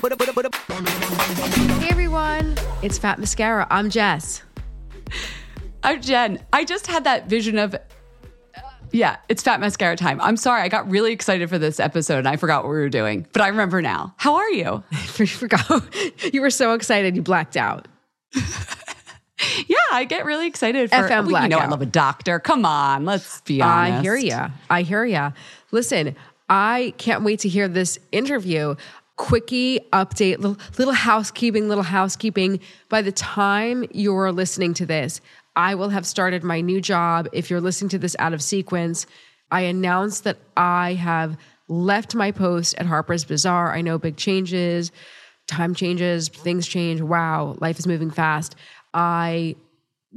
Hey everyone, it's Fat Mascara. I'm Jess. I'm Jen. I just had that vision of, yeah, it's Fat Mascara time. I'm sorry. I got really excited for this episode and I forgot what we were doing, but I remember now. How are you? I forgot. You were so excited you blacked out. Yeah, I get really excited for FM well, You know, I love a doctor. Come on, let's be honest. I hear ya. I hear ya. Listen, I can't wait to hear this interview. Quickie update, little, little housekeeping, little housekeeping. By the time you're listening to this, I will have started my new job. If you're listening to this out of sequence, I announced that I have left my post at Harper's Bazaar. I know big changes, time changes, things change. Wow, life is moving fast. I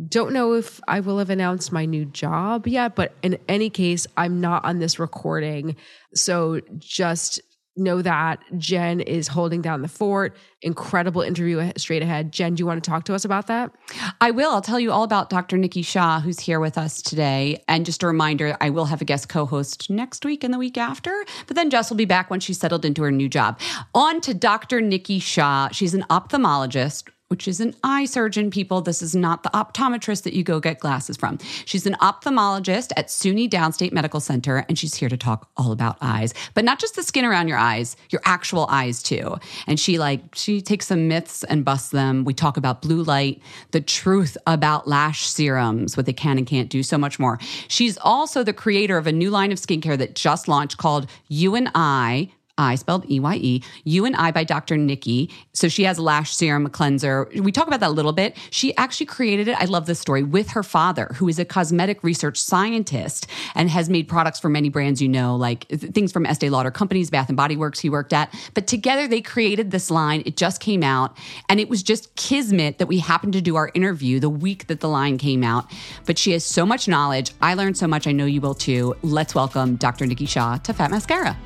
don't know if I will have announced my new job yet, but in any case, I'm not on this recording. So just know that Jen is holding down the fort. Incredible interview straight ahead. Jen, do you want to talk to us about that? I will. I'll tell you all about Dr. Nikki Shaw, who's here with us today. And just a reminder, I will have a guest co host next week and the week after. But then Jess will be back when she's settled into her new job. On to Dr. Nikki Shaw. She's an ophthalmologist. Which is an eye surgeon, people. This is not the optometrist that you go get glasses from. She's an ophthalmologist at SUNY Downstate Medical Center, and she's here to talk all about eyes, but not just the skin around your eyes, your actual eyes too. And she like she takes some myths and busts them. We talk about blue light, the truth about lash serums, what they can and can't do, so much more. She's also the creator of a new line of skincare that just launched called You and I I spelled E Y E, You and I by Dr. Nikki. So she has lash serum cleanser. We talk about that a little bit. She actually created it. I love this story with her father, who is a cosmetic research scientist and has made products for many brands you know, like things from Estee Lauder companies, Bath and Body Works he worked at. But together they created this line. It just came out and it was just kismet that we happened to do our interview the week that the line came out. But she has so much knowledge. I learned so much. I know you will too. Let's welcome Dr. Nikki Shaw to Fat Mascara.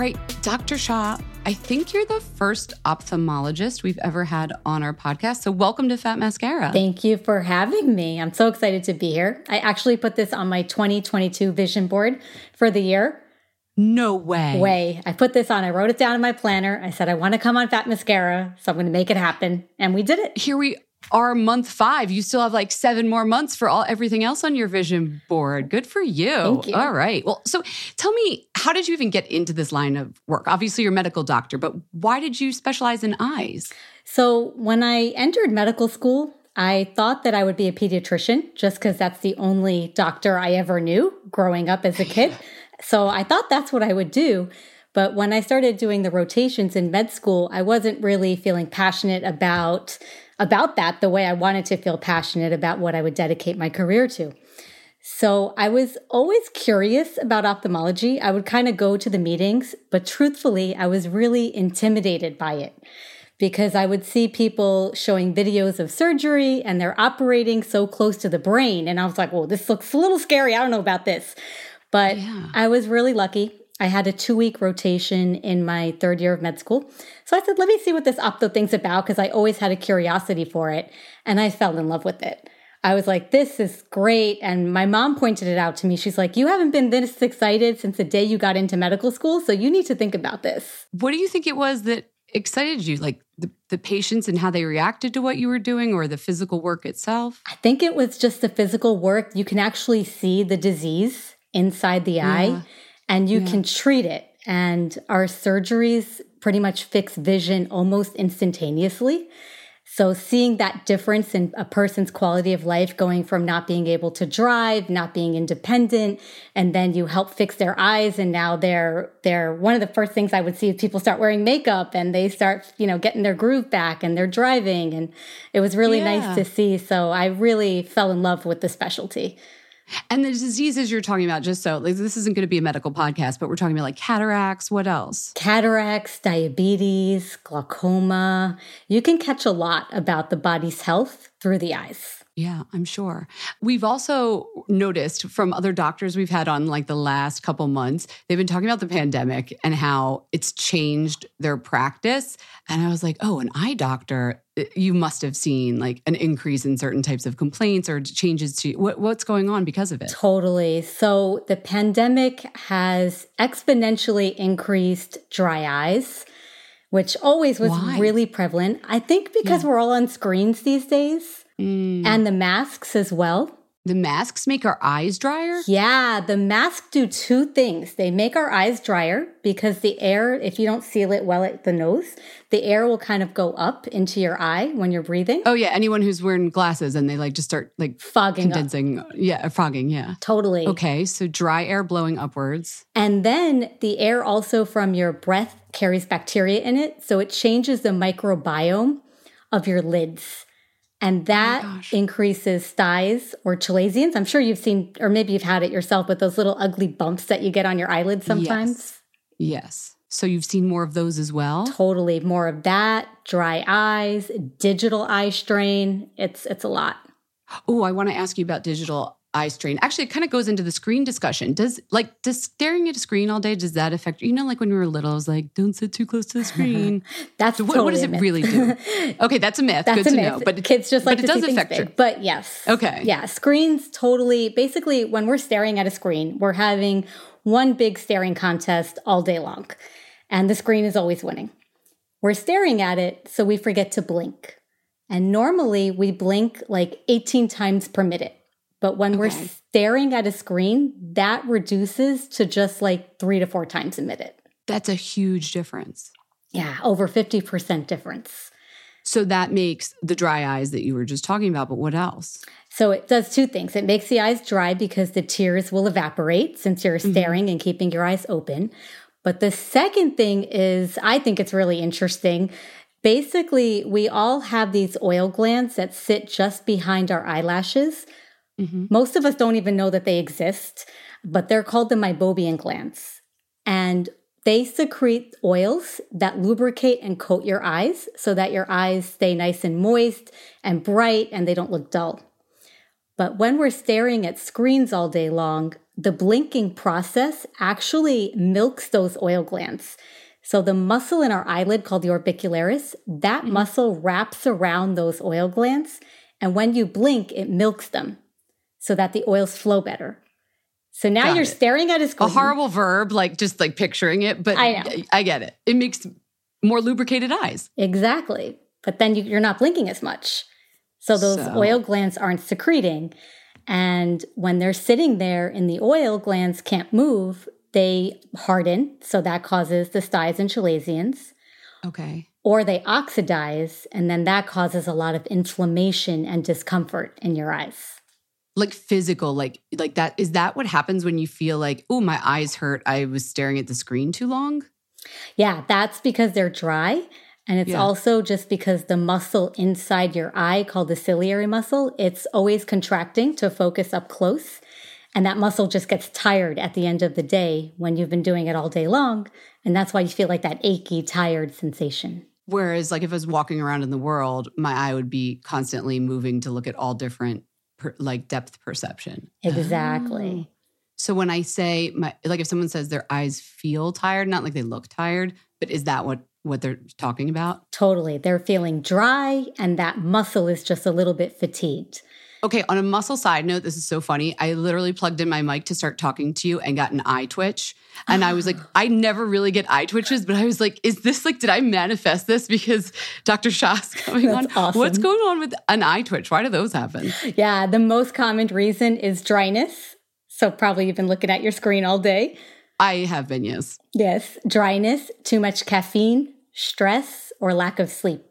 Right, Dr. Shaw, I think you're the first ophthalmologist we've ever had on our podcast. So, welcome to Fat Mascara. Thank you for having me. I'm so excited to be here. I actually put this on my 2022 vision board for the year. No way. Way. I put this on. I wrote it down in my planner. I said, I want to come on Fat Mascara. So I'm going to make it happen. And we did it. Here we are, month five. You still have like seven more months for all everything else on your vision board. Good for you. You. All right. Well, so tell me, how did you even get into this line of work? Obviously, you're a medical doctor, but why did you specialize in eyes? So when I entered medical school, I thought that I would be a pediatrician just because that's the only doctor I ever knew growing up as a kid. So I thought that's what I would do. But when I started doing the rotations in med school, I wasn't really feeling passionate about about that the way I wanted to feel passionate about what I would dedicate my career to. So I was always curious about ophthalmology. I would kind of go to the meetings, but truthfully, I was really intimidated by it because I would see people showing videos of surgery and they're operating so close to the brain. And I was like, well, this looks a little scary. I don't know about this. But yeah. I was really lucky. I had a two week rotation in my third year of med school. So I said, let me see what this opto thing's about because I always had a curiosity for it. And I fell in love with it. I was like, this is great. And my mom pointed it out to me. She's like, you haven't been this excited since the day you got into medical school. So you need to think about this. What do you think it was that excited you? Like the, the patients and how they reacted to what you were doing or the physical work itself? I think it was just the physical work. You can actually see the disease inside the eye yeah. And you yeah. can treat it. And our surgeries pretty much fix vision almost instantaneously. So seeing that difference in a person's quality of life going from not being able to drive, not being independent, and then you help fix their eyes and now they're they're one of the first things I would see is people start wearing makeup and they start, you know, getting their groove back and they're driving and it was really yeah. nice to see. So I really fell in love with the specialty. And the diseases you're talking about, just so like, this isn't going to be a medical podcast, but we're talking about like cataracts. What else? Cataracts, diabetes, glaucoma. You can catch a lot about the body's health through the eyes. Yeah, I'm sure. We've also noticed from other doctors we've had on like the last couple months, they've been talking about the pandemic and how it's changed their practice. And I was like, oh, an eye doctor, you must have seen like an increase in certain types of complaints or changes to what, what's going on because of it. Totally. So the pandemic has exponentially increased dry eyes which always was Why? really prevalent. I think because yeah. we're all on screens these days mm. and the masks as well. The masks make our eyes drier? Yeah, the masks do two things. They make our eyes drier because the air, if you don't seal it well at the nose, the air will kind of go up into your eye when you're breathing. Oh yeah, anyone who's wearing glasses and they like just start like fogging condensing. Up. Yeah, fogging, yeah. Totally. Okay, so dry air blowing upwards. And then the air also from your breath carries bacteria in it, so it changes the microbiome of your lids and oh that oh increases styes or chalazions. I'm sure you've seen, or maybe you've had it yourself, but those little ugly bumps that you get on your eyelids sometimes. Yes. yes. So you've seen more of those as well? Totally. More of that, dry eyes, digital eye strain. It's it's a lot. Oh, I want to ask you about digital eye strain. Actually, it kind of goes into the screen discussion. Does like does staring at a screen all day does that affect you know like when we were little I was like don't sit too close to the screen. that's so what, totally what does it really do? okay, that's a myth. That's Good a to myth. know. But kids just like but it does affect you. But yes. Okay. Yeah, screens totally basically when we're staring at a screen, we're having one big staring contest all day long. And the screen is always winning. We're staring at it so we forget to blink. And normally we blink like 18 times per minute. But when okay. we're staring at a screen, that reduces to just like three to four times a minute. That's a huge difference. Yeah, over 50% difference. So that makes the dry eyes that you were just talking about, but what else? So it does two things. It makes the eyes dry because the tears will evaporate since you're mm-hmm. staring and keeping your eyes open. But the second thing is, I think it's really interesting. Basically, we all have these oil glands that sit just behind our eyelashes. Mm-hmm. Most of us don't even know that they exist, but they're called the meibomian glands. And they secrete oils that lubricate and coat your eyes so that your eyes stay nice and moist and bright and they don't look dull. But when we're staring at screens all day long, the blinking process actually milks those oil glands. So the muscle in our eyelid called the orbicularis, that mm-hmm. muscle wraps around those oil glands. And when you blink, it milks them so that the oils flow better. So now Got you're it. staring at a A horrible verb, like just like picturing it, but I know. I get it. It makes more lubricated eyes. Exactly. But then you, you're not blinking as much. So those So- oil glands aren't secreting. And when they're sitting there and the oil glands can't move, they harden. So that causes the styes and chalazions. Okay. Or they oxidize. And then that causes a lot of inflammation and discomfort in your eyes. Like physical, like like that. Is that what happens when you feel like, oh, my eyes hurt? I was staring at the screen too long. Yeah, that's because they're dry. And it's Yeah. also just because the muscle inside your eye, called the ciliary muscle, it's always contracting to focus up close. And that muscle just gets tired at the end of the day when you've been doing it all day long. And that's why you feel like that achy, tired sensation. Whereas, like if I was walking around in the world, my eye would be constantly moving to look at all different, per, like depth perception. Exactly. Oh. So when I say my, like if someone says their eyes feel tired, not like they look tired, but is that what what they're talking about? Totally. They're feeling dry, and that muscle is just a little bit fatigued. Okay, on a muscle side note, this is so funny. I literally plugged in my mic to start talking to you and got an eye twitch. And I was like, I never really get eye twitches, but I was like, is this like, did I manifest this because Dr. Shah's coming That's on? awesome. What's going on with an eye twitch? Why do those happen? Yeah, the most common reason is dryness. So, probably you've been looking at your screen all day. I have been, yes. Yes, dryness, too much caffeine, stress, or lack of sleep.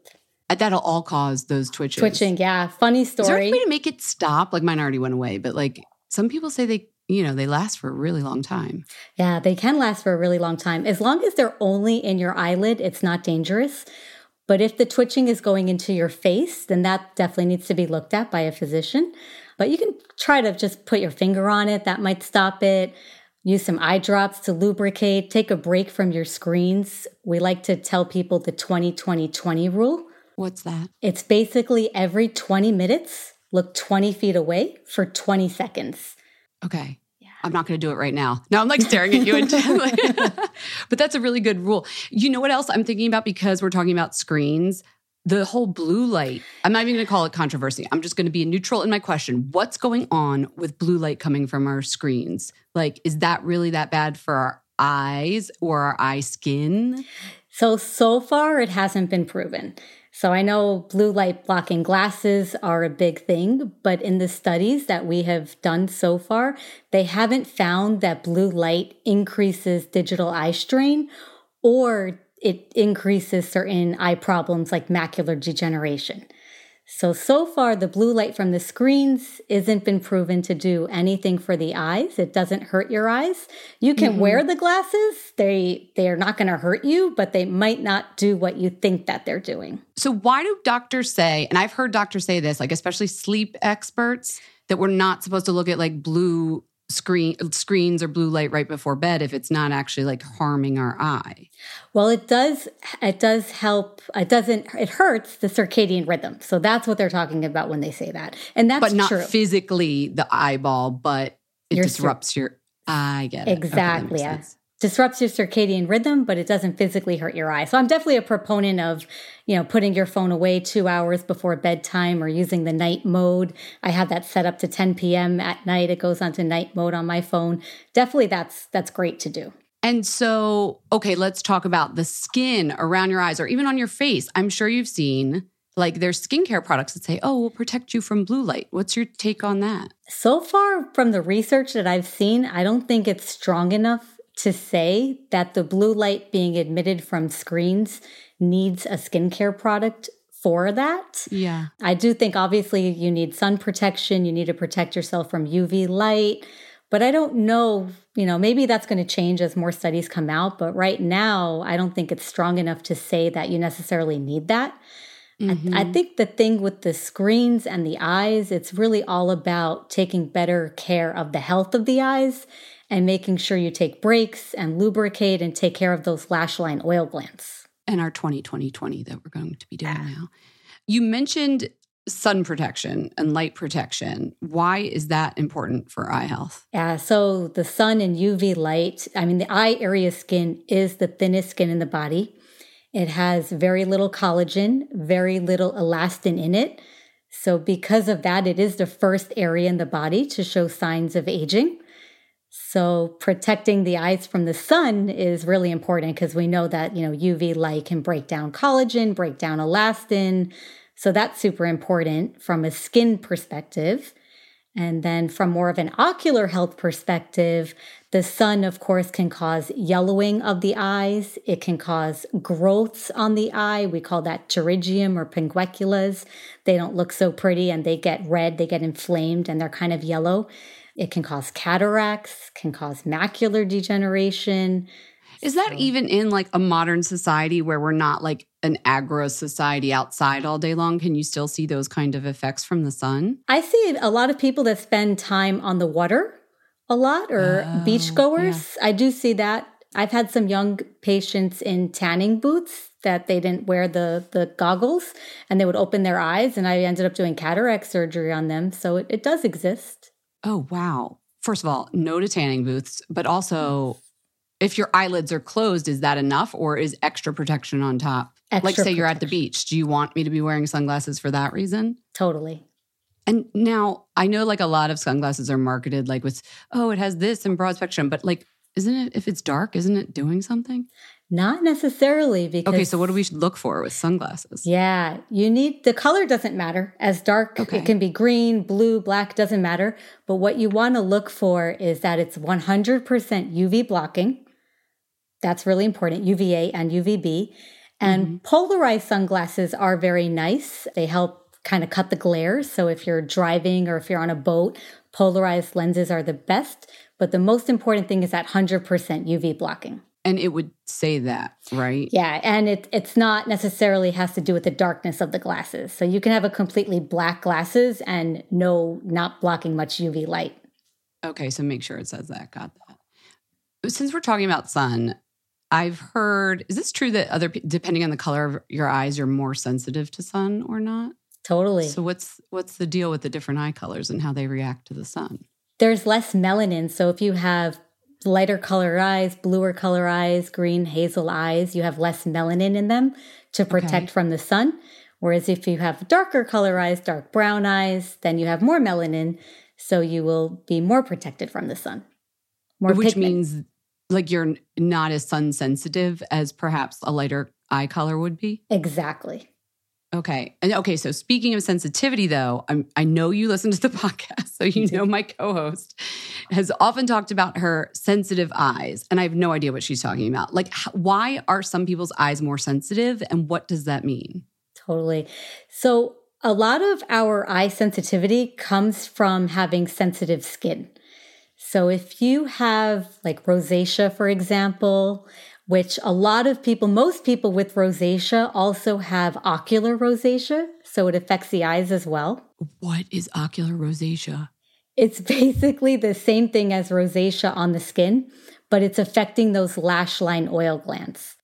Uh, That'll all cause those twitches. Twitching, yeah. Funny story. Is there any way to make it stop? Like mine already went away, but like some people say they, you know, they last for a really long time. yeah, they can last for a really long time. As long as they're only in your eyelid, it's not dangerous. But if the twitching is going into your face, then that definitely needs to be looked at by a physician. But you can try to just put your finger on it, that might stop it. Use some eye drops to lubricate, take a break from your screens. We like to tell people the 20 20 20 rule. What's that? It's basically every 20 minutes, look 20 feet away for 20 seconds. Okay. I'm not going to do it right now. Now I'm like staring at you intently. but that's a really good rule. You know what else I'm thinking about because we're talking about screens? The whole blue light. I'm not even going to call it controversy. I'm just going to be neutral in my question. What's going on with blue light coming from our screens? Like, is that really that bad for our eyes or our eye skin? So, so far, it hasn't been proven. So, I know blue light blocking glasses are a big thing, but in the studies that we have done so far, they haven't found that blue light increases digital eye strain or it increases certain eye problems like macular degeneration. So, so far, the blue light from the screens isn't been proven to do anything for the eyes. It doesn't hurt your eyes. You can mm-hmm. wear the glasses. They, they are not going to hurt you, but they might not do what you think that they're doing. So why do doctors say, and I've heard doctors say this, like especially sleep experts, that we're not supposed to look at like blue screen screens or blue light right before bed if it's not actually like harming our eye. Well, it does, it does help. It doesn't, it hurts the circadian rhythm. So that's what they're talking about when they say that. And that's but not true. physically the eyeball, but it disrupts your I get it. Exactly. sense. Disrupts your circadian rhythm, but it doesn't physically hurt your eye. So I'm definitely a proponent of, you know, putting your phone away two hours before bedtime or using the night mode. I have that set up to 10 p.m. at night. It goes onto night mode on my phone. Definitely that's that's great to do. And so, okay, let's talk about the skin around your eyes or even on your face. I'm sure you've seen like there's skincare products that say, "Oh, we'll protect you from blue light." What's your take on that? So far from the research that I've seen, I don't think it's strong enough to say that the blue light being admitted from screens needs a skincare product for that. Yeah. I do think obviously you need sun protection, you need to protect yourself from UV light, but I don't know, you know, maybe that's going to change as more studies come out, but right now I don't think it's strong enough to say that you necessarily need that. Mm-hmm. I, I think the thing with the screens and the eyes, it's really all about taking better care of the health of the eyes and making sure you take breaks and lubricate and take care of those lash line oil glands. And our 2020 20 that we're going to be doing now. You mentioned sun protection and light protection. Why is that important for eye health? Yeah, so the sun and UV light, I mean, the eye area skin is the thinnest skin in the body. It has very little collagen, very little elastin in it. So, because of that, it is the first area in the body to show signs of aging. So protecting the eyes from the sun is really important because we know that, you know, UV light can break down collagen, break down elastin. So that's super important from a skin perspective. And then from more of an ocular health perspective, the sun, of course, can cause yellowing of the eyes. It can cause growths on the eye. We call that pterygium or pinguiculas. They don't look so pretty and they get red, they get inflamed, and they're kind of yellow. It can cause cataracts, can cause macular degeneration. Is that so. even in like a modern society where we're not like an agro society outside all day long? Can you still see those kind of effects from the sun? I see a lot of people that spend time on the water a lot or oh, beachgoers. Yeah. I do see that. I've had some young patients in tanning booths that they didn't wear the the goggles and they would open their eyes and I ended up doing cataract surgery on them. So it, it does exist. Oh, wow. First of all, no to tanning booths, but also if your eyelids are closed, is that enough or is extra protection on top? Extra like, say protection. you're at the beach. Do you want me to be wearing sunglasses for that reason? Totally. And now I know like a lot of sunglasses are marketed like with, oh, it has this and broad spectrum, but like, isn't it, if it's dark, isn't it doing something? Not necessarily because Okay, so what do we look for with sunglasses? Yeah, you need the color doesn't matter. As dark okay. it can be green, blue, black doesn't matter, but what you want to look for is that it's 100% UV blocking. That's really important, UVA and UVB. And mm-hmm. polarized sunglasses are very nice. They help kind of cut the glare. So if you're driving or if you're on a boat, polarized lenses are the best. But the most important thing is that 100% UV blocking. And it would say that, right? Yeah, and it it's not necessarily has to do with the darkness of the glasses. So you can have a completely black glasses and no not blocking much UV light. Okay, so make sure it says that. Got that. Since we're talking about sun, I've heard is this true that other depending on the color of your eyes you're more sensitive to sun or not? Totally. So what's what's the deal with the different eye colors and how they react to the sun? There's less melanin, so if you have lighter color eyes, bluer color eyes, green hazel eyes, you have less melanin in them to protect okay. from the sun. Whereas if you have darker color eyes, dark brown eyes, then you have more melanin, so you will be more protected from the sun. More Which pigment. means like you're not as sun sensitive as perhaps a lighter eye color would be? Exactly. Okay. And okay, so speaking of sensitivity though, I'm, I know you listen to the podcast, so you know my co-host has often talked about her sensitive eyes, and I have no idea what she's talking about. Like why are some people's eyes more sensitive and what does that mean? Totally. So a lot of our eye sensitivity comes from having sensitive skin. So if you have like rosacea for example, which a lot of people, most people with rosacea also have ocular rosacea. So it affects the eyes as well. What is ocular rosacea? It's basically the same thing as rosacea on the skin, but it's affecting those lash line oil glands.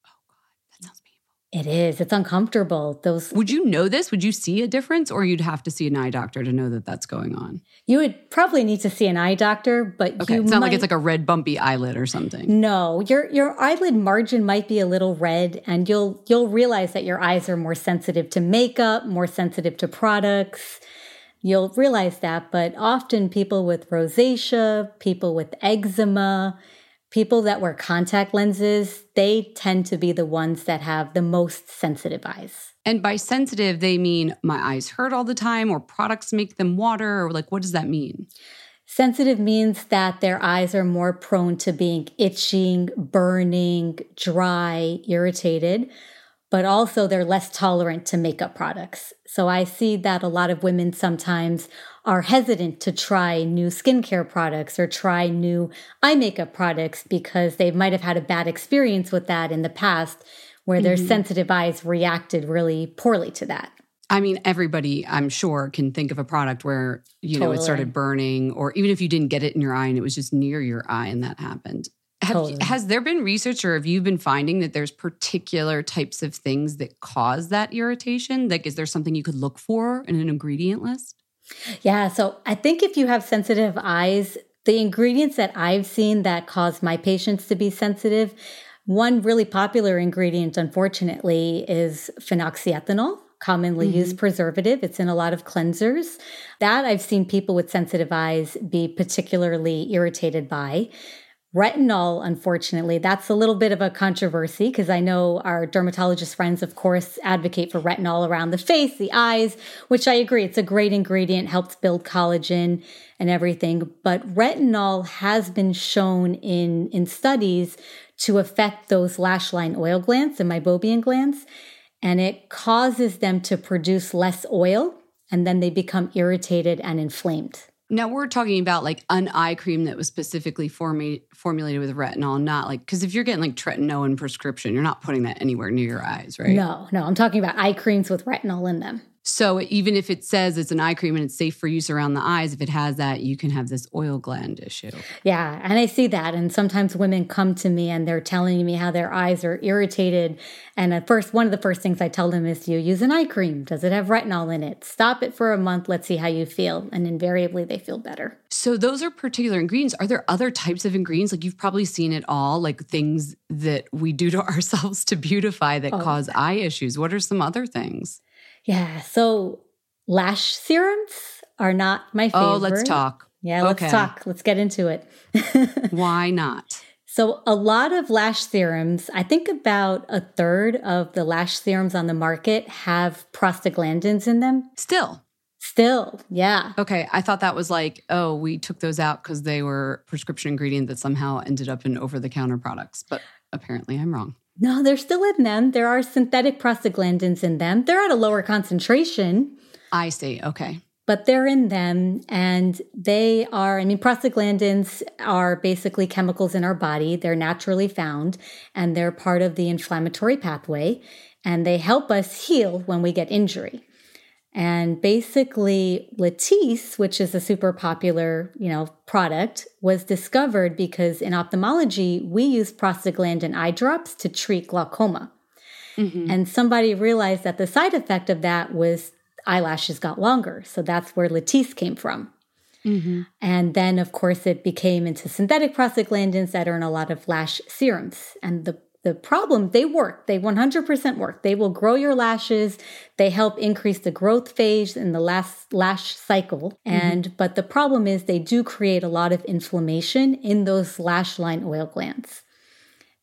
It is. It's uncomfortable. Those Would you know this? Would you see a difference or you'd have to see an eye doctor to know that that's going on? You would probably need to see an eye doctor, but okay. it's not might... like it's like a red bumpy eyelid or something. No, your your eyelid margin might be a little red and you'll you'll realize that your eyes are more sensitive to makeup, more sensitive to products. You'll realize that, but often people with rosacea, people with eczema, people that wear contact lenses, they tend to be the ones that have the most sensitive eyes. And by sensitive, they mean my eyes hurt all the time, or products make them water, or like, what does that mean? Sensitive means that their eyes are more prone to being itching, burning, dry, irritated. But also they're less tolerant to makeup products. So I see that a lot of women sometimes are hesitant to try new skincare products or try new eye makeup products because they might have had a bad experience with that in the past where their mm-hmm. sensitive eyes reacted really poorly to that. I mean, everybody, I'm sure, can think of a product where, you totally. know, it started burning, or even if you didn't get it in your eye and it was just near your eye and that happened. Have. Has there been research or have you been finding that there's particular types of things that cause that irritation? Like, is there something you could look for in an ingredient list? Yeah. So I think if you have sensitive eyes, the ingredients that I've seen that cause my patients to be sensitive, one really popular ingredient, unfortunately, is phenoxyethanol commonly mm-hmm. used preservative. It's in a lot of cleansers. That I've seen people with sensitive eyes be particularly irritated by. Retinol, unfortunately, that's a little bit of a controversy because I know our dermatologist friends, of course, advocate for retinol around the face, the eyes, which I agree. It's a great ingredient, helps build collagen and everything. But retinol has been shown in, in studies to affect those lash line oil glands, the meibomian glands, and it causes them to produce less oil and then they become irritated and inflamed. Now we're talking about like an eye cream that was specifically form- formulated with retinol, not like because if you're getting like tretinoin prescription, you're not putting that anywhere near your eyes, right? No, no, I'm talking about eye creams with retinol in them. So even if it says it's an eye cream and it's safe for use around the eyes, if it has that, you can have this oil gland issue. Yeah, and I see that. And sometimes women come to me and they're telling me how their eyes are irritated. And at first, one of the first things I tell them is, "You use an eye cream. Does it have retinol in it? Stop it for a month. Let's see how you feel." And invariably, they feel better. So those are particular ingredients. Are there other types of ingredients? Like you've probably seen it all, like things that we do to ourselves to beautify that oh. cause eye issues. What are some other things? Yeah. So lash serums are not my favorite. Oh, let's talk. Yeah, let's okay. talk. Let's get into it. Why not? So, a lot of lash serums, I think about a third of the lash serums on the market have prostaglandins in them. Still. Still, yeah. Okay. I thought that was like, oh, we took those out because they were prescription ingredient that somehow ended up in over the counter products. But apparently I'm wrong. No, they're still in them. There are synthetic prostaglandins in them. They're at a lower concentration. I see. Okay. But they're in them and they are, I mean, prostaglandins are basically chemicals in our body. They're naturally found and they're part of the inflammatory pathway and they help us heal when we get injury. And basically, Latisse, which is a super popular, you know, product, was discovered because in ophthalmology, we use prostaglandin eye drops to treat glaucoma. Mm-hmm. And somebody realized that the side effect of that was eyelashes got longer. So that's where Latisse came from. Mm-hmm. And then, of course, it became into synthetic prostaglandins that are in a lot of lash serums. And the the problem, they work. They 100% work. They will grow your lashes. They help increase the growth phase in the last lash cycle. Mm-hmm. And, mm-hmm. but the problem is they do create a lot of inflammation in those lash line oil glands.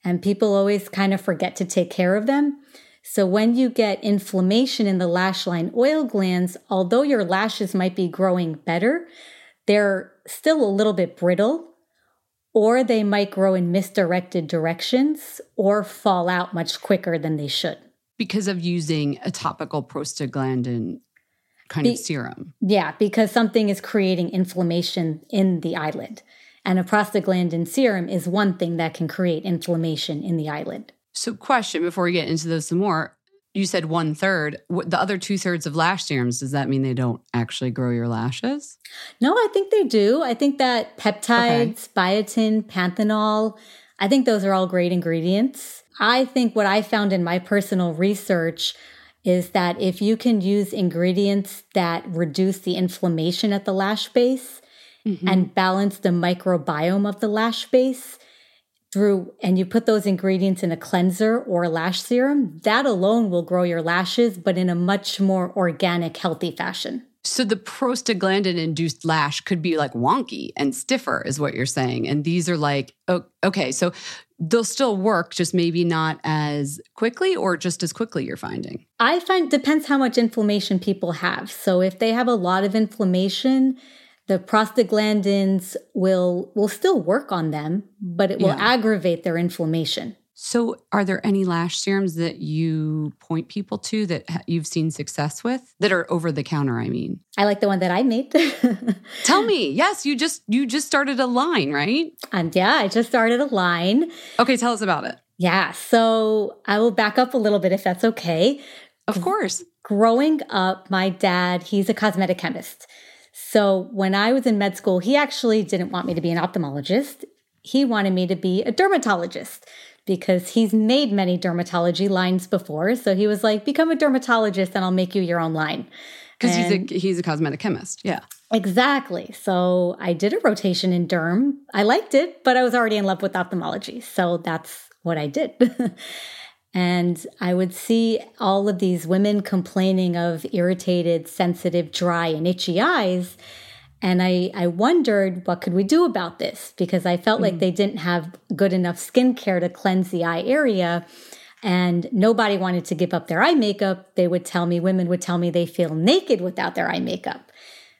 And people always kind of forget to take care of them. So when you get inflammation in the lash line oil glands, although your lashes might be growing better, they're still a little bit brittle or they might grow in misdirected directions or fall out much quicker than they should. Because of using a topical prostaglandin kind Be- of serum. Yeah, because something is creating inflammation in the eyelid. And a prostaglandin serum is one thing that can create inflammation in the eyelid. So, question before we get into those some more you said one third. The other two thirds of lash serums, does that mean they don't actually grow your lashes? No, I think they do. I think that peptides, okay. biotin, panthenol, I think those are all great ingredients. I think what I found in my personal research is that if you can use ingredients that reduce the inflammation at the lash base mm-hmm. and balance the microbiome of the lash base, through and you put those ingredients in a cleanser or a lash serum, that alone will grow your lashes, but in a much more organic, healthy fashion. So the prostaglandin induced lash could be like wonky and stiffer, is what you're saying. And these are like, okay, so they'll still work, just maybe not as quickly or just as quickly, you're finding? I find depends how much inflammation people have. So if they have a lot of inflammation, the prostaglandins will will still work on them, but it will yeah. aggravate their inflammation. So, are there any lash serums that you point people to that you've seen success with that are over the counter? I mean, I like the one that I made. tell me. Yes, you just you just started a line, right? and yeah, I just started a line. Okay, tell us about it. Yeah, so I will back up a little bit if that's okay. Of course. Growing up, my dad, he's a cosmetic chemist. So when I was in med school, he actually didn't want me to be an ophthalmologist. He wanted me to be a dermatologist because he's made many dermatology lines before. So he was like, become a dermatologist and I'll make you your own line. Because he's a he's a cosmetic chemist. Yeah. Exactly. So I did a rotation in derm. I liked it, but I was already in love with ophthalmology. So that's what I did. and I would see all of these women complaining of irritated, sensitive, dry, and itchy eyes. And I, I wondered what could we do about this because I felt like mm. they didn't have good enough skincare to cleanse the eye area. And nobody wanted to give up their eye makeup. They would tell me, women would tell me they feel naked without their eye makeup.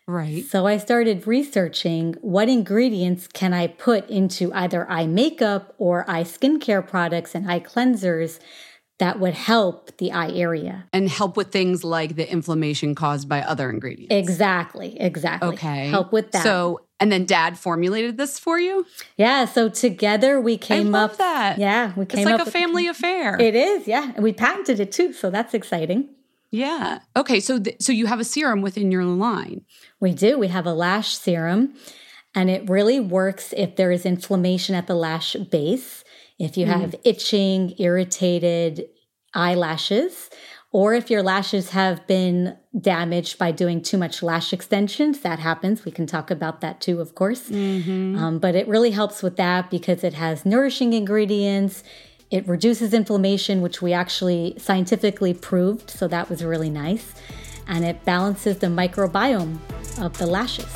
Right. So I started researching what ingredients can I put into either eye makeup or eye skincare products and eye cleansers that would help the eye area. And help with things like the inflammation caused by other ingredients. Exactly, exactly. Okay. Help with that. So, and then dad formulated this for you? yeah, so together we came love up that. Yeah, we came It's like up a with- family affair. It is, yeah. And we patented it too, so that's exciting. yeah. Okay, so th- so you have a serum within your line. We do. We have a lash serum, and it really works if there is inflammation at the lash base, if you have itching, irritated eyelashes, or if your lashes have been damaged by doing too much lash extensions. That happens. We can talk about that too, of course. Um, but it really helps with that because it has nourishing ingredients. It reduces inflammation, which we actually scientifically proved. So that was really nice. And it balances the microbiome of the lashes.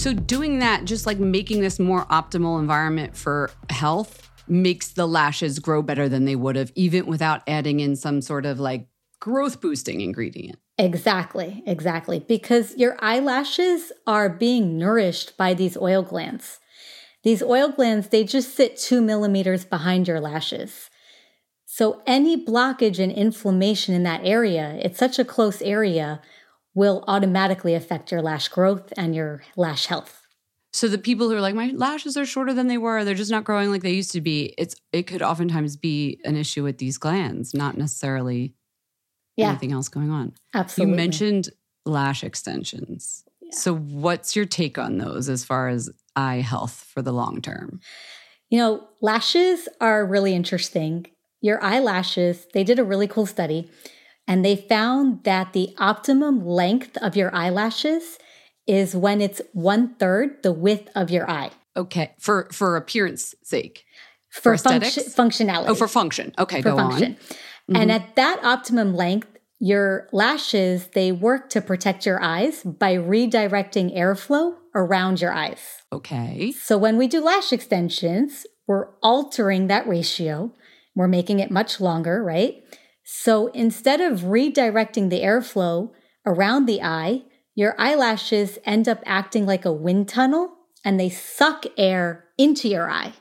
So doing that, just like making this more optimal environment for health makes the lashes grow better than they would have, even without adding in some sort of like growth boosting ingredient. Exactly, exactly. Because your eyelashes are being nourished by these oil glands. These oil glands, they just sit two millimeters behind your lashes. So any blockage and inflammation in that area, it's such a close area, will automatically affect your lash growth and your lash health. So the people who are like, my lashes are shorter than they were, they're just not growing like they used to be. It's it could oftentimes be an issue with these glands, not necessarily Yeah, anything else going on. absolutely. You mentioned lash extensions. So what's your take on those as far as eye health for the long term? You know, lashes are really interesting. Your eyelashes, they did a really cool study and they found that the optimum length of your eyelashes is when it's one third the width of your eye Okay, for for appearance sake. for, For function, functionality. Oh, for function. Okay, for go function. on. And Mhm. at that optimum length, your lashes, they work to protect your eyes by redirecting airflow around your eyes. Okay. So when we do lash extensions, we're altering that ratio. We're making it much longer, right? So instead of redirecting the airflow around the eye, your eyelashes end up acting like a wind tunnel and they suck air into your eye,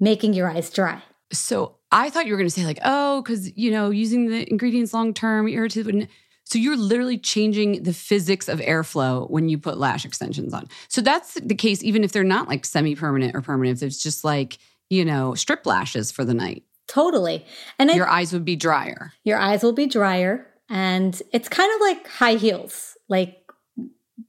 making your eyes dry. So I thought you were going to say like, oh, because you know, using the ingredients long term irritated. wouldn't- So you're literally changing the physics of airflow when you put lash extensions on. So that's the case, even if they're not like semi permanent or permanent. If it's just like you know strip lashes for the night, Totally. And I, your eyes would be drier. your eyes will be drier and it's kind of like high heels. Like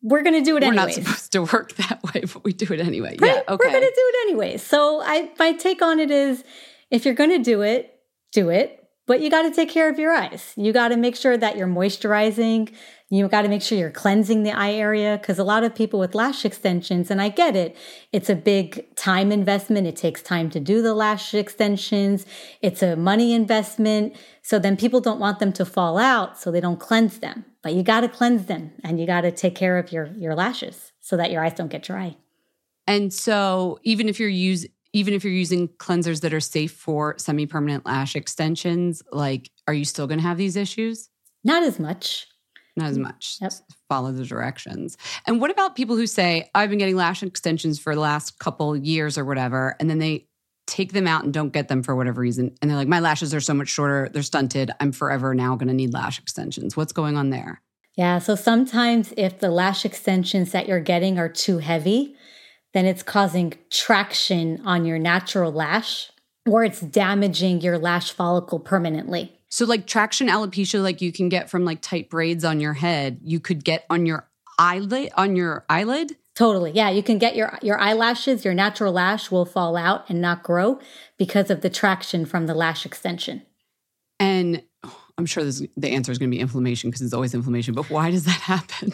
we're going to do it We're anyways. not supposed to work that way, but we do it anyway. Right? Yeah. Okay. We're going to do it anyway. So I my take on it is if you're going to do it, do it, but you got to take care of your eyes. You got to make sure that you're moisturizing. You got to make sure you're cleansing the eye area because a lot of people with lash extensions, and I get it, it's a big time investment. It takes time to do the lash extensions. It's a money investment. So then people don't want them to fall out, so they don't cleanse them. But you got to cleanse them and you got to take care of your, your lashes so that your eyes don't get dry. And so even if you're use even if you're using cleansers that are safe for semi-permanent lash extensions, like are you still going to have these issues? Not as much. Not as mm. much. Yep. Follow the directions. And what about people who say, I've been getting lash extensions for the last couple years or whatever, and then they take them out and don't get them for whatever reason. And they're like, my lashes are so much shorter, they're stunted. I'm forever now going to need lash extensions. What's going on there? Yeah. So sometimes if the lash extensions that you're getting are too heavy, then it's causing traction on your natural lash or it's damaging your lash follicle permanently. So, like traction alopecia, like you can get from like tight braids on your head, you could get on your eyelid, on your eyelid. Totally. Yeah, you can get your your eyelashes, your natural lash will fall out and not grow because of the traction from the lash extension. And I'm sure this, the answer is going to be inflammation because it's always inflammation. But why does that happen?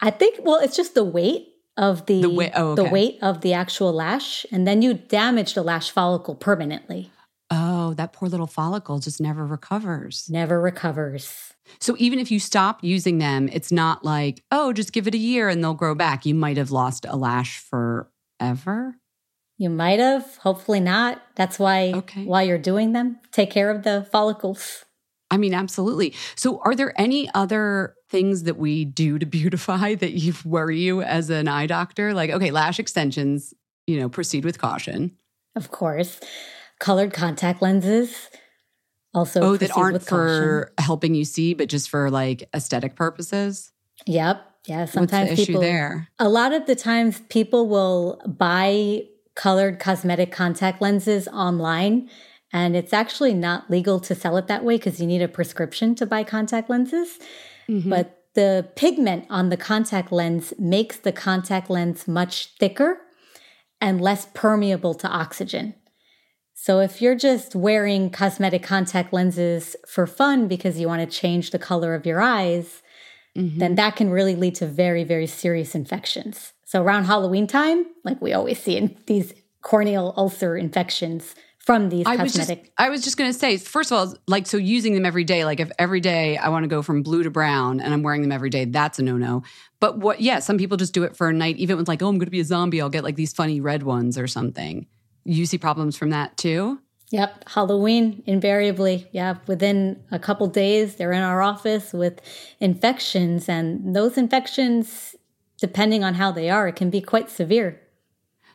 I think well, it's just the weight of the the oh, okay. the weight of the actual lash, and then you damage the lash follicle permanently. Oh, that poor little follicle just never recovers. Never recovers. So even if you stop using them, it's not like, oh, just give it a year and they'll grow back. You might have lost a lash forever. You might have, hopefully not. That's why okay. while you're doing them, take care of the follicles. I mean, absolutely. So are there any other things that we do to beautify that you worry you as an eye doctor? Like, okay, lash extensions, you know, proceed with caution. Of course colored contact lenses. Also, oh, that aren't for helping you see, but just for like aesthetic purposes. Yep. Yeah. Sometimes the people. Issue there. A lot of the times, people will buy colored cosmetic contact lenses online, and it's actually not legal to sell it that way because you need a prescription to buy contact lenses. Mm-hmm. But the pigment on the contact lens makes the contact lens much thicker and less permeable to oxygen. So if you're just wearing cosmetic contact lenses for fun because you want to change the color of your eyes, mm-hmm. then that can really lead to very, very serious infections. So around Halloween time, like we always see in these corneal ulcer infections from these I cosmetic. Was just, I was just going to say, first of all, like, so using them every day, like if every day I want to go from blue to brown and I'm wearing them every day, that's a no no. But what, yeah, some people just do it for a night, even with like, oh, I'm going to be a zombie, I'll get like these funny red ones or something. You see problems from that too? Yep, Halloween invariably. Yeah, within a couple days, they're in our office with infections, and those infections, depending on how they are, it can be quite severe.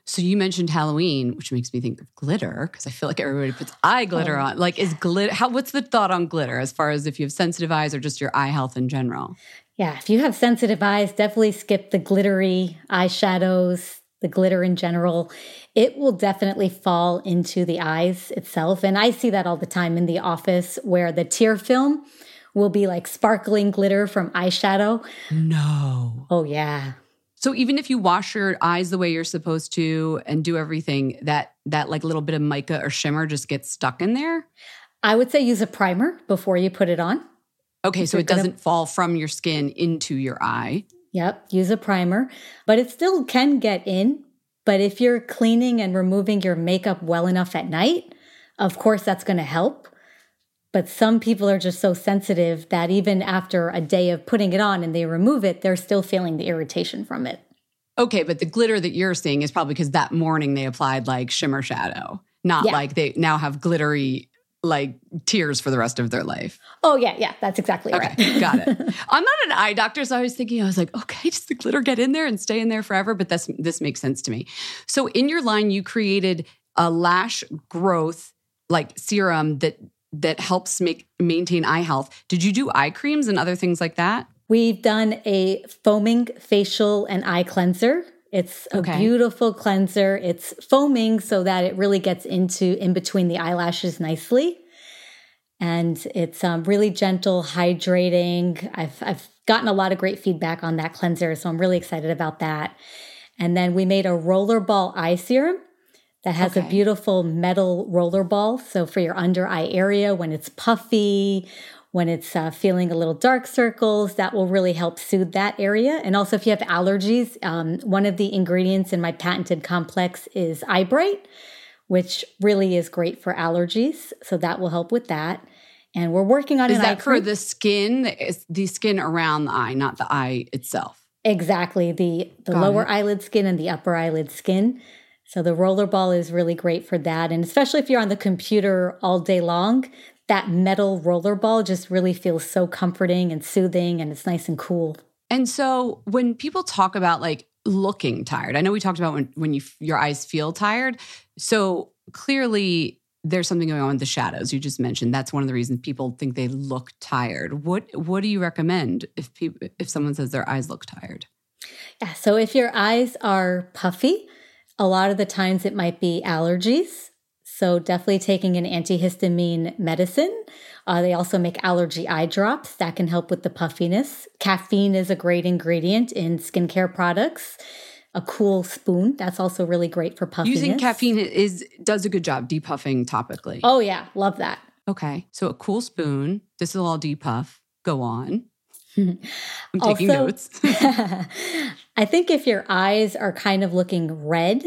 So you mentioned Halloween, which makes me think of glitter because I feel like everybody puts eye oh, glitter oh. on. Like, is glitter? How? What's the thought on glitter as far as if you have sensitive eyes or just your eye health in general? Yeah, if you have sensitive eyes, definitely skip the glittery eyeshadows, the glitter in general it will definitely fall into the eyes itself. And I see that all the time in the office where the tear film will be like sparkling glitter from eyeshadow. No. Oh, yeah. So even if you wash your eyes the way you're supposed to and do everything, that that like little bit of mica or shimmer just gets stuck in there? I would say use a primer before you put it on. Okay, so it doesn't gonna... fall from your skin into your eye. Yep, use a primer, but it still can get in but if you're cleaning and removing your makeup well enough at night, of course that's going to help. But some people are just so sensitive that even after a day of putting it on and they remove it, they're still feeling the irritation from it. Okay, but the glitter that you're seeing is probably because that morning they applied like shimmer shadow, not yeah. like they now have glittery like tears for the rest of their life. Oh yeah, yeah, that's exactly okay, right. got it. I'm not an eye doctor, so I was thinking, I was like, okay, does the glitter get in there and stay in there forever? But this this makes sense to me. So in your line, you created a lash growth like serum that that helps make maintain eye health. Did you do eye creams and other things like that? We've done a foaming facial and eye cleanser. It's a okay. beautiful cleanser. It's foaming so that it really gets into in between the eyelashes nicely. And it's um, really gentle, hydrating. I've, I've gotten a lot of great feedback on that cleanser, so I'm really excited about that. And then we made a rollerball eye serum that has okay. a beautiful metal roller ball. So for your under eye area, when it's puffy when it's uh, feeling a little dark circles, that will really help soothe that area. And also, if you have allergies, um, one of the ingredients in my patented complex is Eyebright, which really is great for allergies. So that will help with that. And we're working on is that for the skin, the skin around the eye, not the eye itself. Exactly, the the Got lower it. eyelid skin and the upper eyelid skin. So the rollerball is really great for that. And especially if you're on the computer all day long, that metal roller ball just really feels so comforting and soothing and it's nice and cool. And so when people talk about like looking tired, I know we talked about when, when you your eyes feel tired. So clearly there's something going on with the shadows you just mentioned that's one of the reasons people think they look tired what what do you recommend if people if someone says their eyes look tired yeah so if your eyes are puffy a lot of the times it might be allergies so definitely taking an antihistamine medicine uh, they also make allergy eye drops that can help with the puffiness caffeine is a great ingredient in skincare products a cool spoon. That's also really great for puffiness. Using caffeine is does a good job depuffing topically. Oh yeah, love that. Okay, so a cool spoon. This will all depuff. Go on. I'm taking also, notes. I think if your eyes are kind of looking red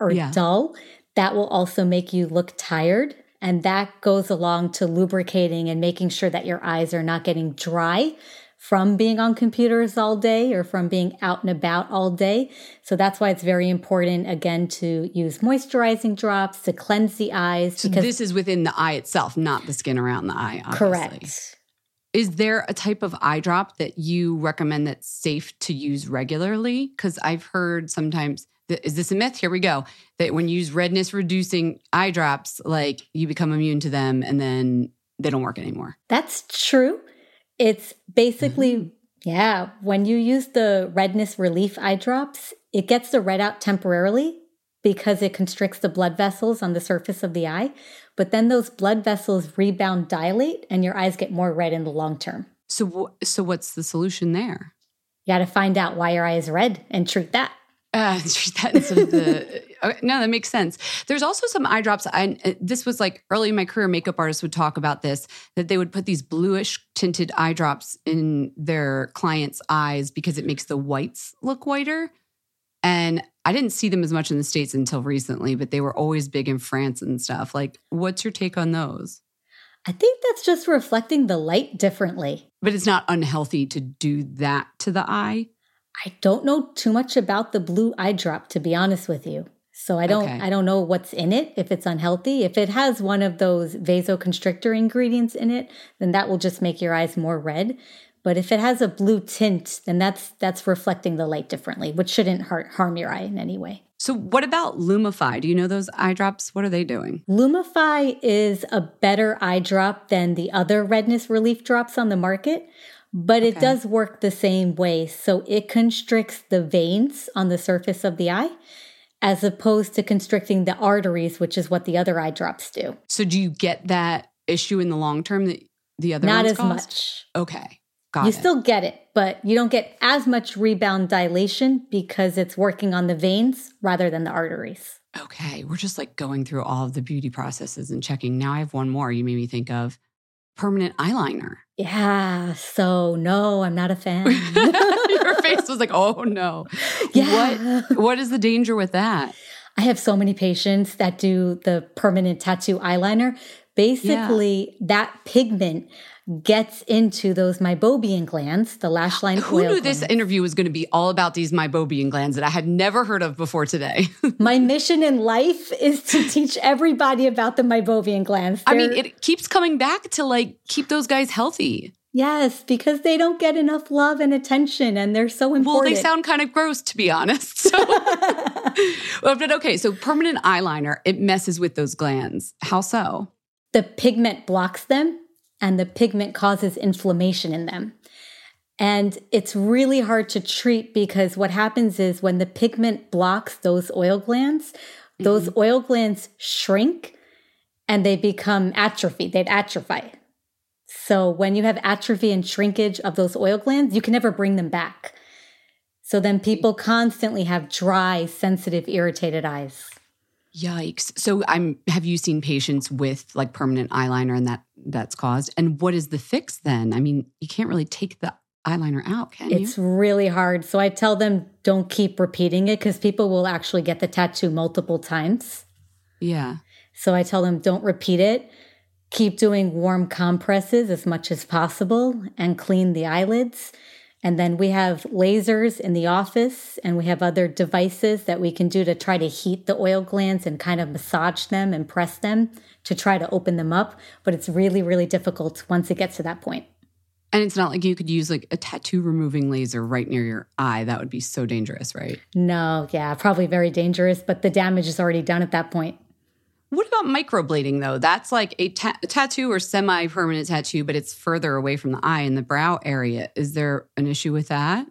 or yeah. dull, that will also make you look tired. And that goes along to lubricating and making sure that your eyes are not getting dry from being on computers all day or from being out and about all day. So that's why it's very important, again, to use moisturizing drops to cleanse the eyes. So this is within the eye itself, not the skin around the eye. Obviously. Correct. Is there a type of eye drop that you recommend that's safe to use regularly? Because I've heard sometimes, is this a myth? Here we go. That when you use redness reducing eye drops, like you become immune to them and then they don't work anymore. That's true. It's basically, mm-hmm. yeah, when you use the redness relief eye drops, it gets the red out temporarily because it constricts the blood vessels on the surface of the eye. But then those blood vessels rebound dilate and your eyes get more red in the long term. So, so what's the solution there? You got to find out why your eye is red and treat that. Uh, that instead of the no, that makes sense. There's also some eye drops. I uh, this was like early in my career, makeup artists would talk about this that they would put these bluish tinted eye drops in their clients' eyes because it makes the whites look whiter. And I didn't see them as much in the states until recently, but they were always big in France and stuff. Like, what's your take on those? I think that's just reflecting the light differently. But it's not unhealthy to do that to the eye. I don't know too much about the blue eye drop to be honest with you. So I don't okay. I don't know what's in it if it's unhealthy. If it has one of those vasoconstrictor ingredients in it, then that will just make your eyes more red. But if it has a blue tint, then that's that's reflecting the light differently, which shouldn't harm your eye in any way. So what about Lumify? Do you know those eye drops? What are they doing? Lumify is a better eye drop than the other redness relief drops on the market but it does work the same way. So it constricts the veins on the surface of the eye as opposed to constricting the arteries, which is what the other eye drops do. So do you get that issue in the long term that the other not as caused? much? Okay. Got you it. You still get it, but you don't get as much rebound dilation because it's working on the veins rather than the arteries. Okay. We're just like going through all of the beauty processes and checking. Now I have one more you made me think of permanent eyeliner. Yeah. So no, I'm not a fan. Your face was like, oh no. Yeah. What what is the danger with that? I have so many patients that do the permanent tattoo eyeliner. Basically, yeah. that pigment gets into those meibomian glands, the lash line Who knew glands. this interview was going to be all about these meibomian glands that I had never heard of before today? My mission in life is to teach everybody about the meibomian glands. They're, I mean, it keeps coming back to like keep those guys healthy. Yes, because they don't get enough love and attention and they're so important. Well, they sound kind of gross to be honest. So. but okay, so permanent eyeliner, it messes with those glands. How so? The pigment blocks them and the pigment causes inflammation in them. And it's really hard to treat because what happens is when the pigment blocks those oil glands, mm-hmm. those oil glands shrink and they become atrophy. They'd atrophy. So when you have atrophy and shrinkage of those oil glands, you can never bring them back. So then people constantly have dry, sensitive, irritated eyes. Yikes. So I'm have you seen patients with like permanent eyeliner and that that's caused? And what is the fix then? I mean, you can't really take the eyeliner out, can you? It's really hard. So I tell them don't keep repeating it cuz people will actually get the tattoo multiple times. Yeah. So I tell them don't repeat it. Keep doing warm compresses as much as possible and clean the eyelids. And then we have lasers in the office and we have other devices that we can do to try to heat the oil glands and kind of massage them and press them to try to open them up. But it's really, really difficult once it gets to that point. And it's not like you could use like a tattoo removing laser right near your eye. That would be so dangerous, right? No, yeah, probably very dangerous, but the damage is already done at that point. What about microblading though? That's like a, ta- a tattoo or semi permanent tattoo, but it's further away from the eye in the brow area. Is there an issue with that?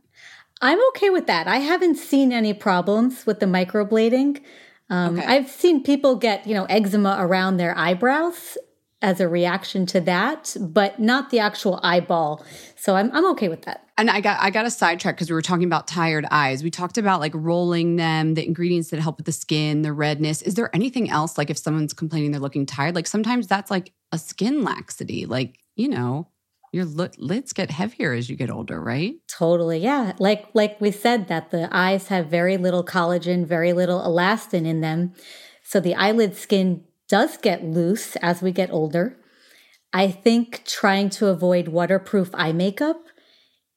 I'm okay with that. I haven't seen any problems with the microblading. Um, Okay. I've seen people get, you know, eczema around their eyebrows as a reaction to that, but not the actual eyeball. So I'm, I'm okay with that. And I got I got a sidetrack because we were talking about tired eyes. We talked about like rolling them, the ingredients that help with the skin, the redness. Is there anything else like if someone's complaining they're looking tired? Like sometimes that's like a skin laxity. Like you know, your li- lids get heavier as you get older, right? Totally. Yeah. Like like we said that the eyes have very little collagen, very little elastin in them. So the eyelid skin does get loose as we get older. I think trying to avoid waterproof eye makeup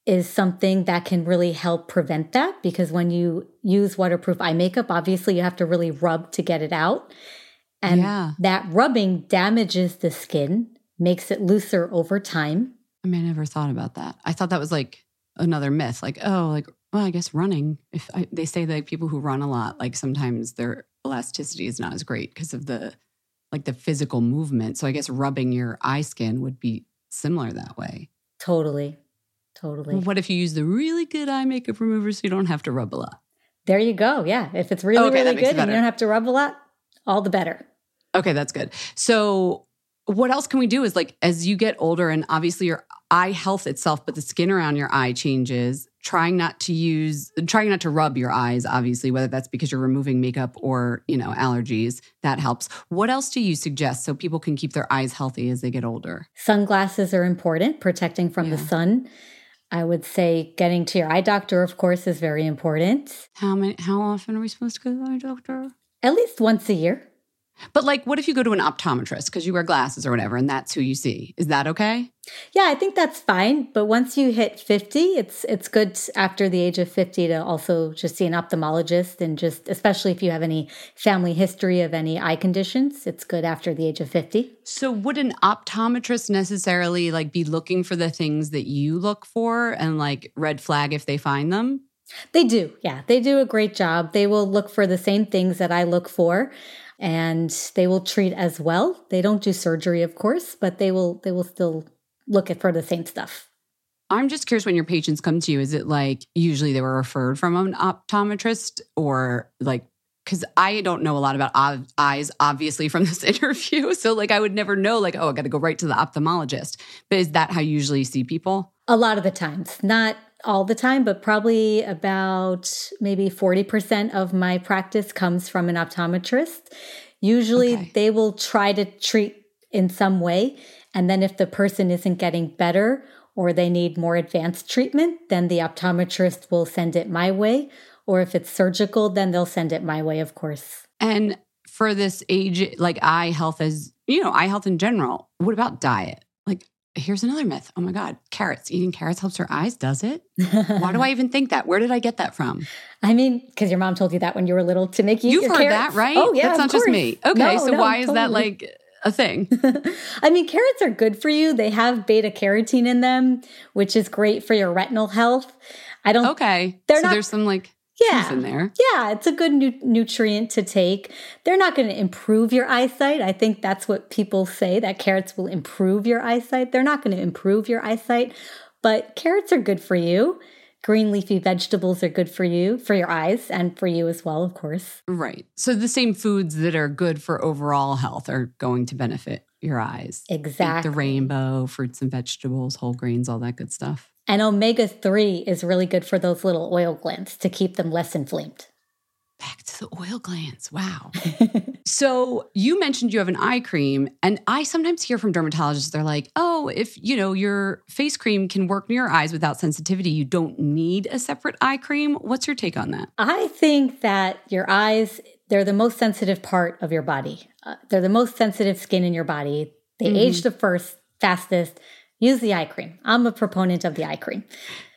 is something that can really help prevent that because when you use waterproof eye makeup, obviously you have to really rub to get it out. And Yeah. that rubbing damages the skin, makes it looser over time. I mean, I never thought about that. I thought that was like another myth. Like, oh, like, well, I guess running. If I, they say that people who run a lot, like sometimes their elasticity is not as great because of the like the physical movement. So I guess rubbing your eye skin would be similar that way. Totally. Totally. What if you use the really good eye makeup remover so you don't have to rub a lot? There you go. Yeah. If it's really, Okay, really good and you don't have to rub a lot, all the better. Okay, that's good. So, what else can we do is like as you get older and obviously your eye health itself, but the skin around your eye changes, trying not to use, trying not to rub your eyes, obviously, whether that's because you're removing makeup or, you know, allergies, that helps. What else do you suggest so people can keep their eyes healthy as they get older? Sunglasses are important, protecting from the sun. I would say getting to your eye doctor, of course, is very important. How many, how often are we supposed to go to the eye doctor? At least once a year. But like, what if you go to an optometrist because you wear glasses or whatever and that's who you see? Is that okay? Yeah, I think that's fine. But once you hit 50, it's it's good after the age of 50 to also just see an ophthalmologist and just especially if you have any family history of any eye conditions, it's good after the age of 50. So would an optometrist necessarily like be looking for the things that you look for and like red flag if they find them? They do. Yeah, they do a great job. They will look for the same things that I look for and they will treat as well. They don't do surgery, of course, but they will they will still look at for the same stuff. I'm just curious when your patients come to you, is it like usually they were referred from an optometrist or like because I don't know a lot about eyes, obviously, from this interview. So, like, I would never know, like, oh, I got to go right to the ophthalmologist. But is that how you usually see people? A lot of the times, not all the time, but probably about maybe 40% of my practice comes from an optometrist. Usually Okay. they will try to treat in some way. And then if the person isn't getting better or they need more advanced treatment, then the optometrist will send it my way. Or if it's surgical, then they'll send it my way, of course. And for this age, like eye health as, you know, eye health in general, what about diet? Here's another myth. Oh my God, carrots. Eating carrots helps your eyes, does it? Why do I even think that? Where did I get that from? I mean, because your mom told you that when you were little to make you. You've heard carrots. that, right? Oh, yeah. That's not just me. Okay. No, so no, why is that like a thing? I mean, carrots are good for you. They have beta carotene in them, which is great for your retinal health. I don't. Okay. They're so not- there's some like Yeah. in there. Yeah, it's a good nu- nutrient to take. They're not going to improve your eyesight. I think that's what people say that carrots will improve your eyesight. They're not going to improve your eyesight, but carrots are good for you. Green leafy vegetables are good for you, for your eyes, and for you as well, of course. Right. So the same foods that are good for overall health are going to benefit your eyes. Eat Exactly. the rainbow, fruits and vegetables, whole grains, all that good stuff. And omega 3 is really good for those little oil glands to keep them less inflamed. Back to the oil glands. Wow. so you mentioned you have an eye cream, and I sometimes hear from dermatologists, they're like, oh, if you know your face cream can work near your eyes without sensitivity, you don't need a separate eye cream. What's your take on that? I think that your eyes, they're the most sensitive part of your body. Uh, they're the most sensitive skin in your body. They age the first, fastest. Use the eye cream. I'm a proponent of the eye cream.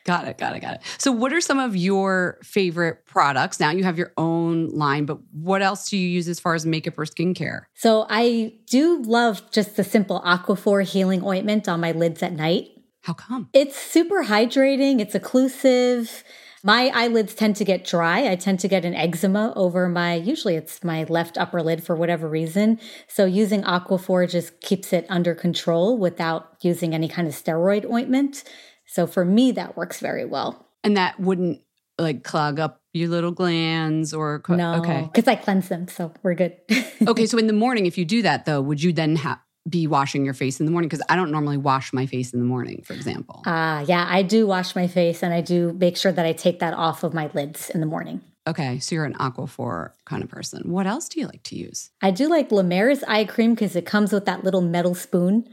Got it, got it, got it. So, what are some of your favorite products? Now you have your own line, but what else do you use as far as makeup or skincare? So, I do love just the simple Aquaphor healing ointment on my lids at night. How come? It's super hydrating, it's occlusive. My eyelids tend to get dry. I tend to get an eczema over my, usually it's my left upper lid for whatever reason. So using Aquaphor just keeps it under control without using any kind of steroid ointment. So for me, that works very well. And that wouldn't like clog up your little glands or no, okay, because I cleanse them, so we're good. okay, so in the morning, if you do that though, would you then have be washing your face in the morning? Because I don't normally wash my face in the morning, for example. Ah, uh, yeah, I do wash my face, and I do make sure that I take that off of my lids in the morning. Okay, so you're an Aquaphor kind of person. What else do you like to use? I do like La Mer's eye cream because it comes with that little metal spoon.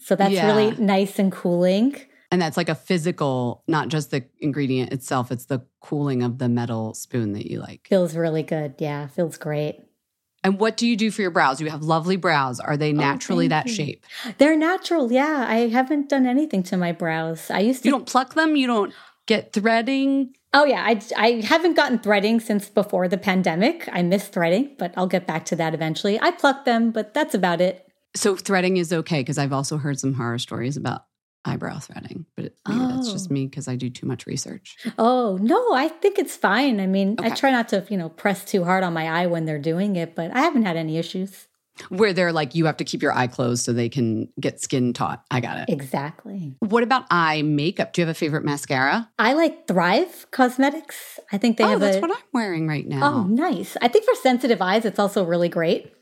So that's yeah. really nice and cooling. And that's like a physical, not just the ingredient itself, it's the cooling of the metal spoon that you like. Feels really good. Yeah, feels great. And what do you do for your brows? You have lovely brows. Are they oh, naturally oh, that you. shape? They're natural. Yeah. I haven't done anything to my brows. I used to. You don't pluck them? You don't get threading? Oh, yeah. I, I haven't gotten threading since before the pandemic. I miss threading, but I'll get back to that eventually. I pluck them, but that's about it. So threading is okay because I've also heard some horror stories about eyebrow threading, but it, maybe oh. that's just oh. me because I do too much research. Oh, no, I think it's fine. I mean, okay. I try not to, you know, press too hard on my eye when they're doing it, but I haven't had any issues. Where they're like, you have to keep your eye closed so they can get skin taut. I got it. Exactly. What about eye makeup? Do you have a favorite mascara? I like Thrive Causemetics. I think they oh, have that's a, what I'm wearing right now. Oh, nice. I think for sensitive eyes, it's also really great.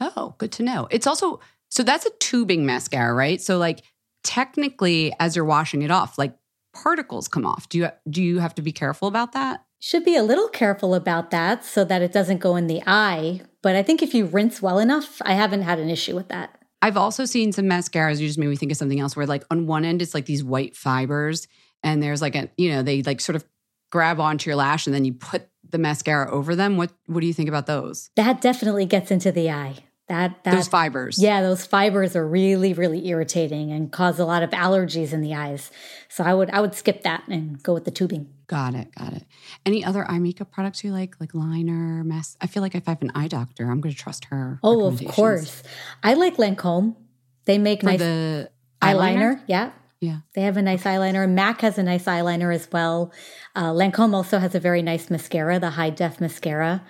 Oh, good to know. It's also, so that's a tubing mascara, right? So like technically as you're washing it off like particles come off. Do you do you have to be careful about that? Should be a little careful about that so that it doesn't go in the eye but i think if you rinse well enough i haven't had an issue with that. I've also seen some mascaras you just made me think of something else where like on one end it's like these white fibers and there's like a you know they like sort of grab onto your lash and then you put the mascara over them. What what do you think about those? That definitely gets into the eye that, that those fibers. Yeah, those fibers are really really irritating and cause a lot of allergies in the eyes. So I would I would skip that and go with the tubing. Got it, got it. Any other eye makeup products you like, like liner, mess? I feel like if I have an eye doctor, I'm going to trust her. Oh, of course. I like Lancome. They make For nice the eyeliner. eyeliner. Yeah. Yeah. They have a nice eyeliner. MAC has a nice eyeliner as well. Uh, Lancome also has a very nice mascara, the high def mascara.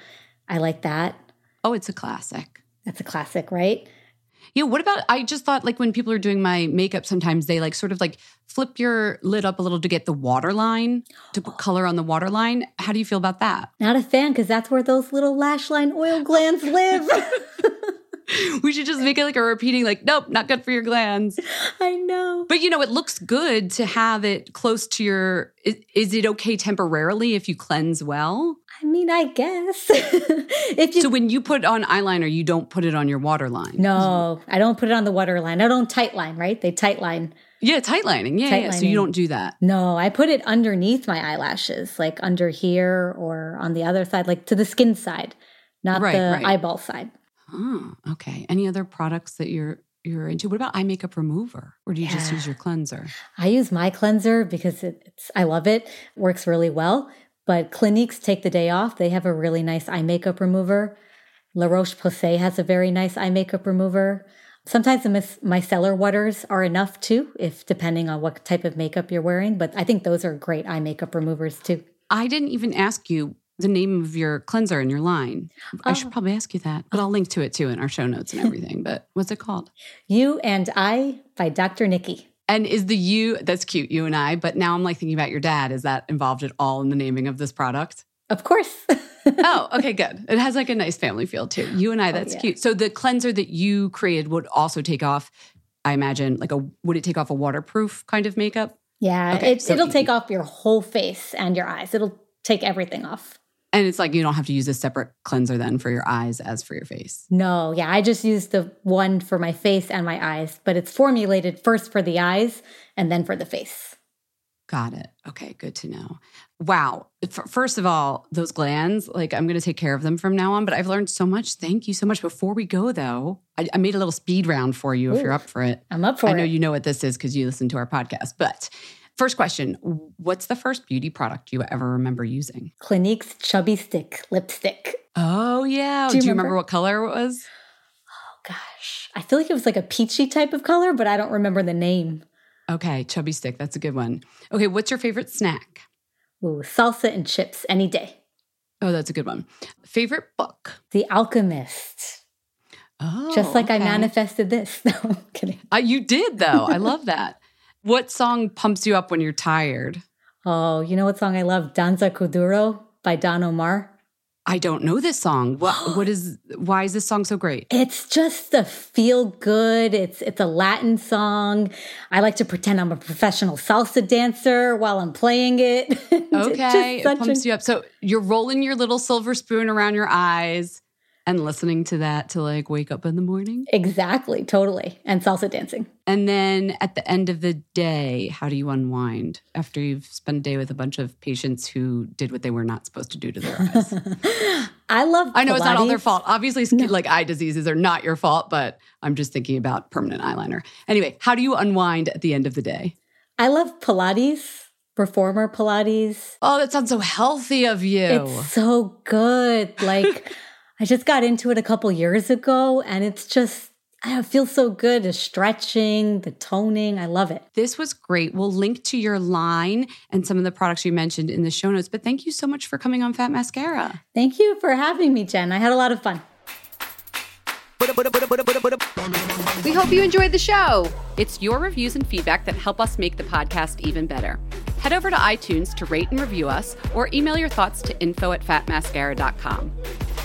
I like that. Oh, it's a classic. That's a classic, right? Yeah. What about? I just thought like when people are doing my makeup, sometimes they like sort of like flip your lid up a little to get the waterline to put color on the waterline. How do you feel about that? Not a fan because that's where those little lash line oil glands live. we should just make it like a repeating, like, nope, not good for your glands. I know. But you know, it looks good to have it close to your. Is, is it okay temporarily if you cleanse well? I mean, I guess. if you, so when you put on eyeliner, you don't put it on your waterline. No, I don't put it on the waterline. I don't tight line, right? They tight line. Yeah, tight lining. Yeah, tight yeah. So you don't do that. No, I put it underneath my eyelashes, like under here or on the other side, like to the skin side, not right, the right. eyeball side. Oh, okay. Any other products that you're you're into? What about eye makeup remover, or do you yeah. just use your cleanser? I use my cleanser because it's I love it. Works really well. But Clinique's take the day off. They have a really nice eye makeup remover. La Roche Posay has a very nice eye makeup remover. Sometimes the micellar waters are enough too, if depending on what type of makeup you're wearing. But I think those are great eye makeup removers too. I didn't even ask you the name of your cleanser in your line. I should oh. probably ask you that, but I'll link to it too in our show notes and everything. but what's it called? You and I by Dr. Nikki. And is the you that's cute, you and I, but now I'm like thinking about your dad. Is that involved at all in the naming of this product? Of course. oh, okay, good. It has like a nice family feel too. You and I, oh, that's oh, yeah. cute. So the cleanser that you created would also take off, I imagine, like a would it take off a waterproof kind of makeup? Yeah, okay, it, so it'll take off your whole face and your eyes. It'll take everything off. And it's like you don't have to use a separate cleanser then for your eyes as for your face. No, yeah, I just use the one for my face and my eyes, but it's formulated first for the eyes and then for the face. Got it. Okay, good to know. Wow. F- First of all, those glands, like I'm going to take care of them from now on, but I've learned so much. Thank you so much. Before we go, though, I, I made a little speed round for you if you're up for it. I'm up for it. I know you know what this is because you listen to our podcast. But first question What's the first beauty product you ever remember using? Clinique's Chubby Stick lipstick. Oh, yeah. Do Do you you, remember? remember? what color it was? Oh, gosh, I feel like it was like a peachy type of color, but I don't remember the name. Okay, chubby stick. That's a good one. Okay, what's your favorite snack? Ooh, salsa and chips any day. Oh, that's a good one. Favorite book? The Alchemist. Oh, Just like I manifested this. No, I'm kidding. Uh, you did, though. I love that. What song pumps you up when you're tired? Oh, you know what song I love? Danza Kuduro by Don Omar. I don't know this song. What? What is? Why is this song so great? It's just a feel good. It's it's a Latin song. I like to pretend I'm a professional salsa dancer while I'm playing it. Okay, it pumps a- you up. So you're rolling your little silver spoon around your eyes and listening to that to like wake up in the morning. Exactly, totally. And salsa dancing. And then at the end of the day, how do you unwind after you've spent a day with a bunch of patients who did what they were not supposed to do to their eyes? I love I know it's not all their fault. Obviously, skin, like eye diseases are not your fault, but I'm just thinking about permanent eyeliner. Anyway, how do you unwind at the end of the day? I love Pilates, reformer Pilates. Oh, that sounds so healthy of you. It's so good. Like I just got into it a couple years ago and it's just I feel so good. The stretching, the toning. I love it. this was great. We'll link to your line and some of the products you mentioned in the show notes. But thank you so much for coming on Fat Mascara. Thank you for having me, Jen. I had a lot of fun. We hope you enjoyed the show. It's your reviews and feedback that help us make the podcast even better. Head over to iTunes to rate and review us or email your thoughts to info at fatmascara.com.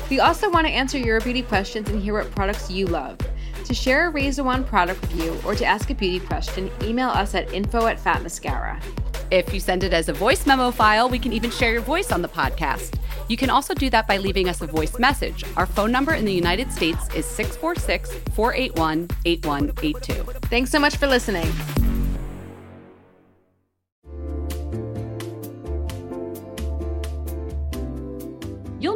We also want to answer your beauty questions and hear what products you love. To share a Razor One product review or to ask a beauty question, email us at info at Fat Mascara. If you send it as a voice memo file, we can even share your voice on the podcast. You can also do that by leaving us a voice message. Our phone number in the United States is 646 481 8182. Thanks so much for listening.